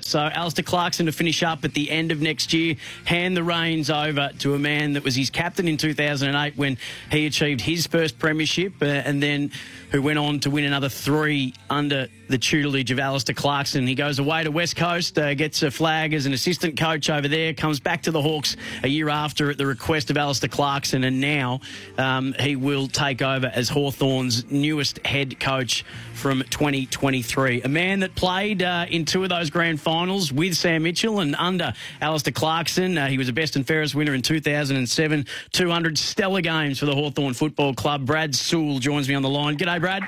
So, Alastair Clarkson to finish up at the end of next year, hand the reins over to a man that was his captain in 2008 when he achieved his first premiership, uh, and then who went on to win another three under the tutelage of Alastair Clarkson. He goes away to West Coast, uh, gets a flag as an assistant coach over there, comes back to the Hawks a year after at the request of Alastair Clarkson, and now um, he will take over as Hawthorn's newest head coach from 2023. A man that played uh, in two of those grand finals with Sam Mitchell and under Alastair Clarkson. Uh, he was a best and fairest winner in 2007. 200 stellar games for the Hawthorn Football Club. Brad Sewell joins me on the line. G'day, Brad.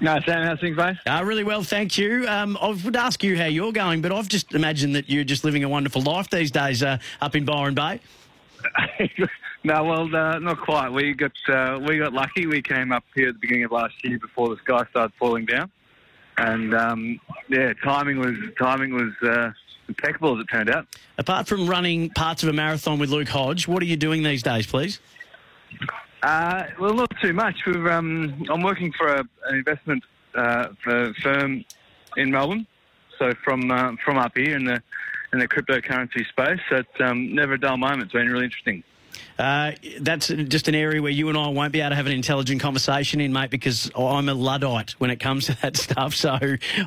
No, Sam, how's things, mate? Uh, really well, thank you. Um, I would ask you how you're going, but I've just imagined that you're just living a wonderful life these days uh, up in Byron Bay. no, well, uh, not quite. We got uh, we got lucky. We came up here at the beginning of last year before the sky started falling down, and um, yeah, timing was timing was uh, impeccable as it turned out. Apart from running parts of a marathon with Luke Hodge, what are you doing these days, please? Uh, well, not too much. We've, um, I'm working for a, an investment uh, firm in Melbourne, so from uh, from up here in the in the cryptocurrency space. So it's um, never a dull moment. It's been really interesting. Uh, that's just an area where you and I won't be able to have an intelligent conversation in, mate, because I'm a Luddite when it comes to that stuff. So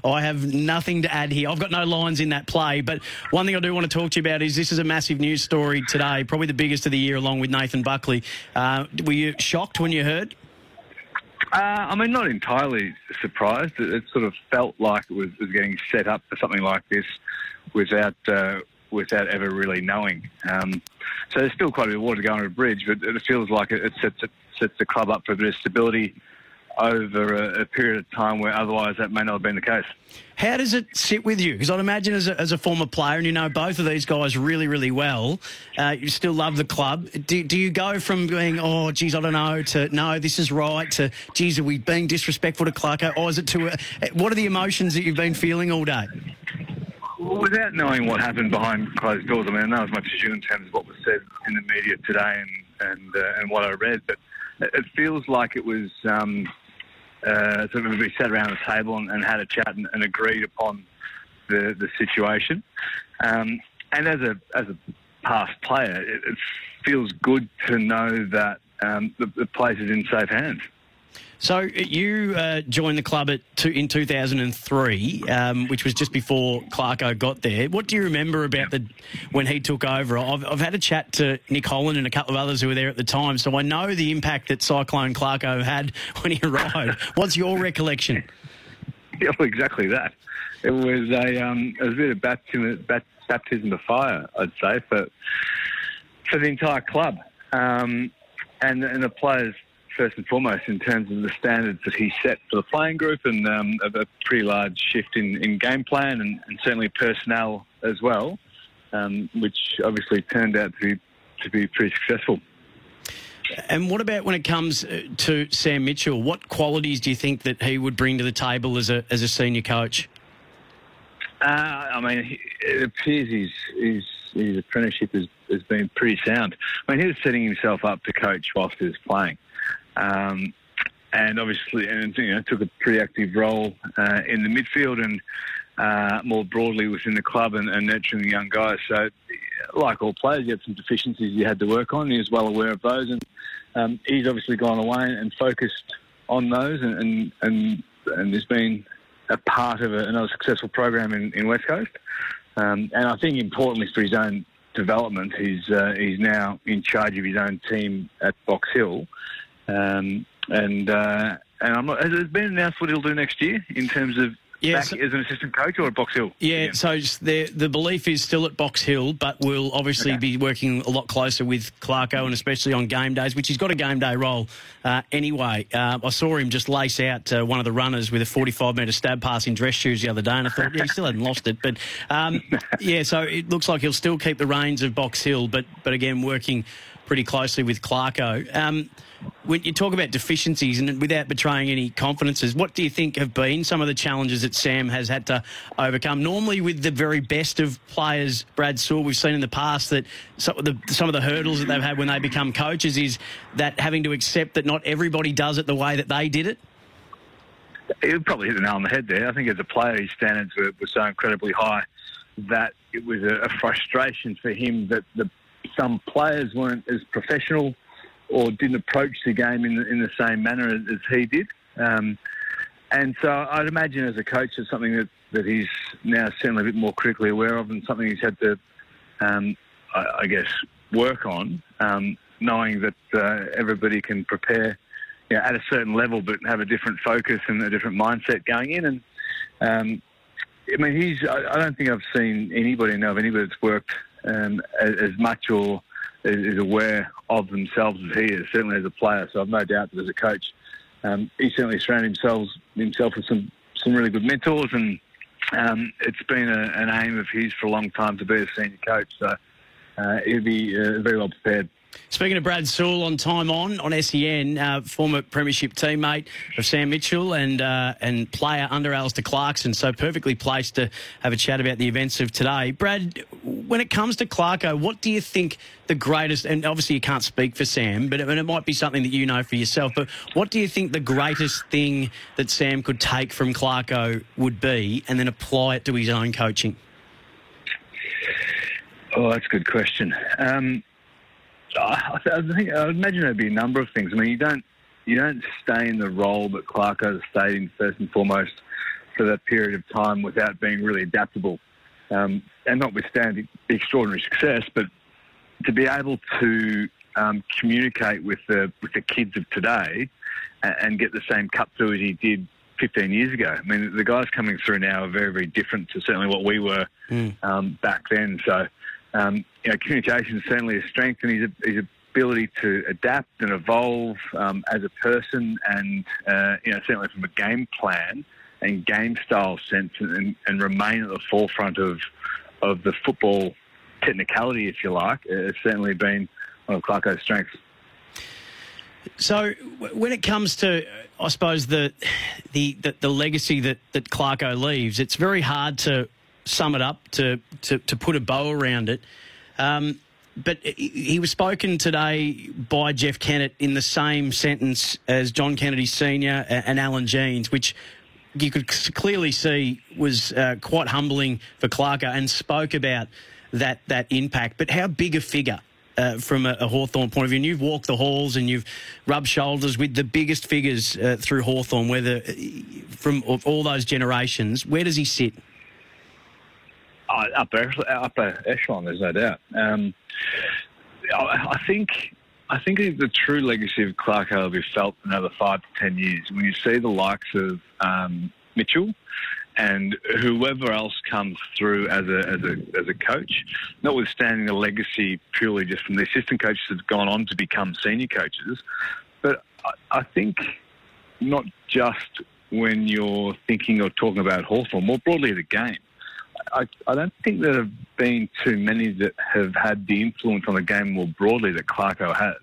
I have nothing to add here. I've got no lines in that play. But one thing I do want to talk to you about is this is a massive news story today, probably the biggest of the year, along with Nathan Buckley. Uh, were you shocked when you heard? Uh, I mean, not entirely surprised. It, it, sort of felt like it was, was getting set up for something like this without uh, without ever really knowing. Um, so there's still quite a bit of water going under the bridge, but it feels like it sets, it sets the club up for a bit of stability over a, a, period of time where otherwise that may not have been the case. How does it sit with you? Because I'd imagine as a, as a, former player, and you know both of these guys really, really well, uh, you still love the club. Do, do, you go from being, oh, geez, I don't know, to no, this is right, to geez, are we being disrespectful to Clarko? Or is it to, uh, what are the emotions that you've been feeling all day? Without knowing what happened behind closed doors, I mean, I know as much as you in terms of what was said in the media today and and uh, and what I read, but it feels like it was um, uh, sort of we sat around the table and, and had a chat and, and, agreed upon the the situation. Um, and as a as a past player, it, it feels good to know that um, the, the place is in safe hands. So you uh, joined the club two, in 2003, um, which was just before Clarko got there. What do you remember about the when he took over? I've, I've, had a chat to Nick Holland and a couple of others who were there at the time, so I know the impact that Cyclone Clarko had when he arrived. What's your recollection? Yeah, exactly that. It was a, um, it was a bit of baptism, baptism of fire, I'd say, for for the entire club. Um, and, and the players first and foremost in terms of the standards that he set for the playing group and um, a, pretty large shift in, in game plan and, and, certainly personnel as well, um, which obviously turned out to be, to be pretty successful. And what about when it comes uh, to Sam Mitchell? What qualities do you think that he would bring to the table as a, as a senior coach? Uh, I mean, it appears his, his, his apprenticeship has, has been pretty sound. I mean, he was setting himself up to coach whilst he was playing. Um, and obviously, and you know, took a pretty active role uh, in the midfield and uh, more broadly within the club and, and, nurturing the young guys. So, like all players, you had some deficiencies you had to work on. He was well aware of those, and um, he's obviously gone away and focused on those, and and and, and there's been a part of a, another successful program in, in West Coast. Um, and I think importantly for his own development, he's uh, he's now in charge of his own team at Box Hill. Um, and uh, and I'm not, has it been announced what he'll do next year in terms of yeah, back so, as an assistant coach or at Box Hill? Yeah, yeah. so the the belief is still at Box Hill, but we'll obviously okay. be working a lot closer with Clarko and especially on game days, which he's got a game day role uh, anyway. Uh, I saw him just lace out uh, one of the runners with a 45 metre stab pass in dress shoes the other day, and I thought, yeah, he still hadn't lost it. But um, yeah, so it looks like he'll still keep the reins of Box Hill, but but again, working pretty closely with Clarko. Um, when you talk about deficiencies and without betraying any confidences, what do you think have been some of the challenges that Sam has had to overcome? Normally, with the very best of players, Brad Sewell, we've seen in the past that some of the, some of the hurdles that they've had when they become coaches is that having to accept that not everybody does it the way that they did it. You probably hit the nail on the head there. I think as a player, his standards were, were so incredibly high that it was a, a frustration for him that the, some players weren't as professional or didn't approach the game in the, in the same manner as, he did. Um, and so I'd imagine as a coach, it's something that, that he's now certainly a bit more critically aware of and something he's had to, um, I, I, guess, work on, um, knowing that uh, everybody can prepare you know, at a certain level but have a different focus and a different mindset going in. And um, I mean, he's, I, I, don't think I've seen anybody know of anybody that's worked um, as, or is aware of themselves as he is, certainly as a player. So I've no doubt that as a coach, um, he certainly surrounded himself himself with some some really good mentors, and um, it's been a, an aim of his for a long time to be a senior coach. So uh, he'll be uh, very well prepared. Speaking of Brad Sewell on Time On on SEN, uh, former Premiership teammate of Sam Mitchell and uh, and player under Alastair Clarkson, so perfectly placed to have a chat about the events of today. Brad, when it comes to Clarko, what do you think the greatest? And obviously you can't speak for Sam, but it might be something that you know for yourself. But what do you think the greatest thing that Sam could take from Clarko would be, and then apply it to his own coaching? Oh, that's a good question. Um, I, think I imagine there'd be a number of things. I mean, you don't you don't stay in the role that Clarko stayed in first and foremost for that period of time without being really adaptable, um, and notwithstanding the extraordinary success, but to be able to um, communicate with the with the kids of today and, and get the same cut through as he did 15 years ago. I mean, the guys coming through now are very, very different to certainly what we were mm. um, back then. So um, you know, communication is certainly a strength, and his, his ability to adapt and evolve um, as a person, and uh, you know, certainly from a game plan and game style sense, and, and remain at the forefront of of the football technicality, if you like, has certainly been one of Clarko's strengths. So, when it comes to, I suppose the the the, the legacy that that Clarko leaves, it's very hard to sum it up, to, to, to put a bow around it. Um, but he was spoken today by Jeff Kennett in the same sentence as John Kennedy Sr. and Alan Jeans, which you could clearly see was uh, quite humbling for Clarko and spoke about that that impact. But how big a figure uh, from a, a, Hawthorn point of view? And you've walked the halls and you've rubbed shoulders with the biggest figures uh, through Hawthorn, whether uh, from all those generations. Where does he sit? Uh, upper upper echelon, there's no doubt. Um, I, think I think the true legacy of Clark will be felt another five to ten years when you see the likes of um, Mitchell and whoever else comes through as a, as a as a coach, notwithstanding the legacy purely just from the assistant coaches that have gone on to become senior coaches, but I, I think not just when you're thinking or talking about Hawthorn, more broadly the game. I, I don't think there have been too many that have had the influence on the game more broadly that Clarko has,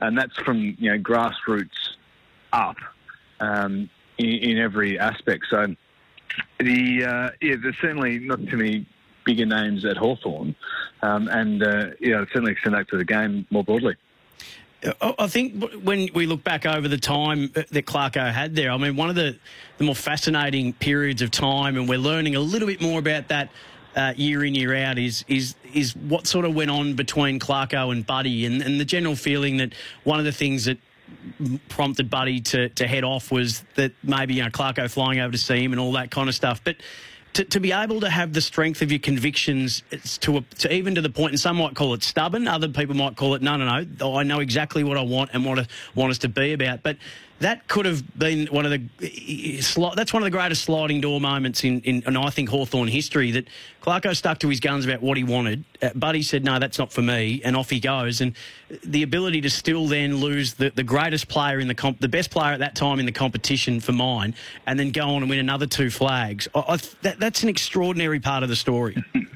and that's from you know grassroots up um, in, in, every aspect. So the uh, yeah, there's certainly not too many bigger names at Hawthorn, um, and uh, yeah, certainly extend that to the game more broadly. I think when we look back over the time that Clarko had there, I mean, one of the, the more fascinating periods of time, and we're learning a little bit more about that uh, year in, year out, is is is what sort of went on between Clarko and Buddy, and, and the general feeling that one of the things that prompted Buddy to, to head off was that maybe you know Clarko flying over to see him and all that kind of stuff, but to, to be able to have the strength of your convictions to, a, to even to the point, and some might call it stubborn, other people might call it no, no, no. I know exactly what I want and what I want us to be about. But that could have been one of the that's one of the greatest sliding door moments in, in, in I think Hawthorn history that Clarko stuck to his guns about what he wanted. Uh, Buddy said, no, that's not for me, and off he goes. And the ability to still then lose the, the greatest player in the comp, the best player at that time in the competition for mine, and then go on and win another two flags. I, I, that, that's an extraordinary part of the story.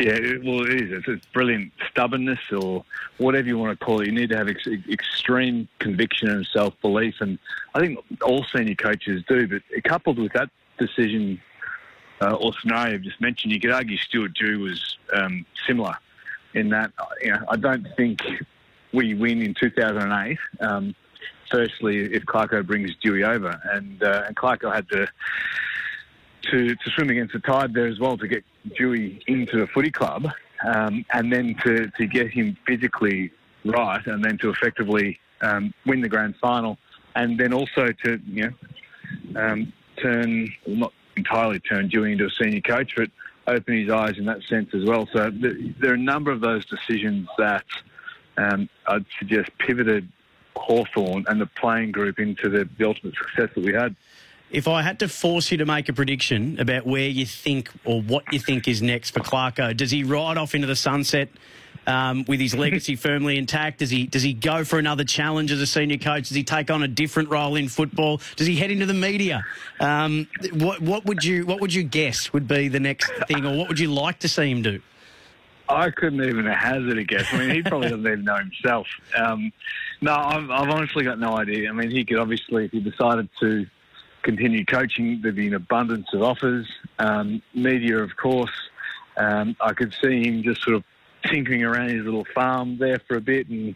Yeah, it, well, it is. It's, brilliant stubbornness or whatever you want to call it. You need to have ex- extreme conviction and self belief, and I think all senior coaches do. But coupled with that decision uh, or scenario I've just mentioned, you could argue Stuart Dew was um, similar in that. You know, I don't think we win in 2008. Um, firstly, if Clarko brings Dewey over, and uh, and Clarko had to to, to swim against the tide there as well to get Dewey into the footy club um, and then to, to get him physically right and then to effectively um, win the grand final and then also to, you know, um, turn, well, not entirely turn Dewey into a senior coach, but open his eyes in that sense as well. So th- there are a number of those decisions that um, I'd suggest pivoted Hawthorn and the playing group into the, the ultimate success that we had. If I had to force you to make a prediction about where you think or what you think is next for Clarko, does he ride off into the sunset um, with his legacy firmly intact? Does he does he go for another challenge as a senior coach? Does he take on a different role in football? Does he head into the media? Um, what what would you what would you guess would be the next thing, or what would you like to see him do? I couldn't even hazard a guess. I mean, he probably doesn't even know himself. Um, no, I've, I've honestly got no idea. I mean, he could obviously, if he decided to continue coaching. There'd be an abundance of offers. Um, media, of course. Um, I could see him just sort of tinkering around his little farm there for a bit and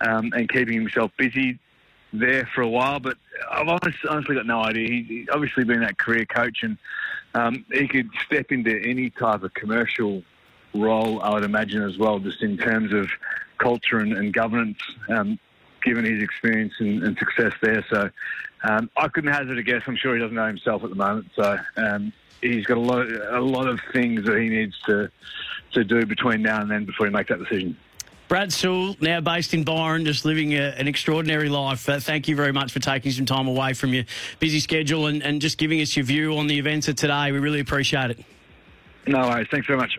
um, and keeping himself busy there for a while. But I've honestly, got no idea. He's obviously been that career coach, and um, he could step into any type of commercial role. I would imagine as well, just in terms of culture and, and governance. Um, given his experience and, and success there. So um, I couldn't hazard a guess. I'm sure he doesn't know himself at the moment. So um, he's got a lot, of, a lot of things that he needs to to do between now and then before he makes that decision. Brad Sewell, now based in Byron, just living a, an extraordinary life. Uh, thank you very much for taking some time away from your busy schedule and, and just giving us your view on the events of today. We really appreciate it. No worries. Thanks very much.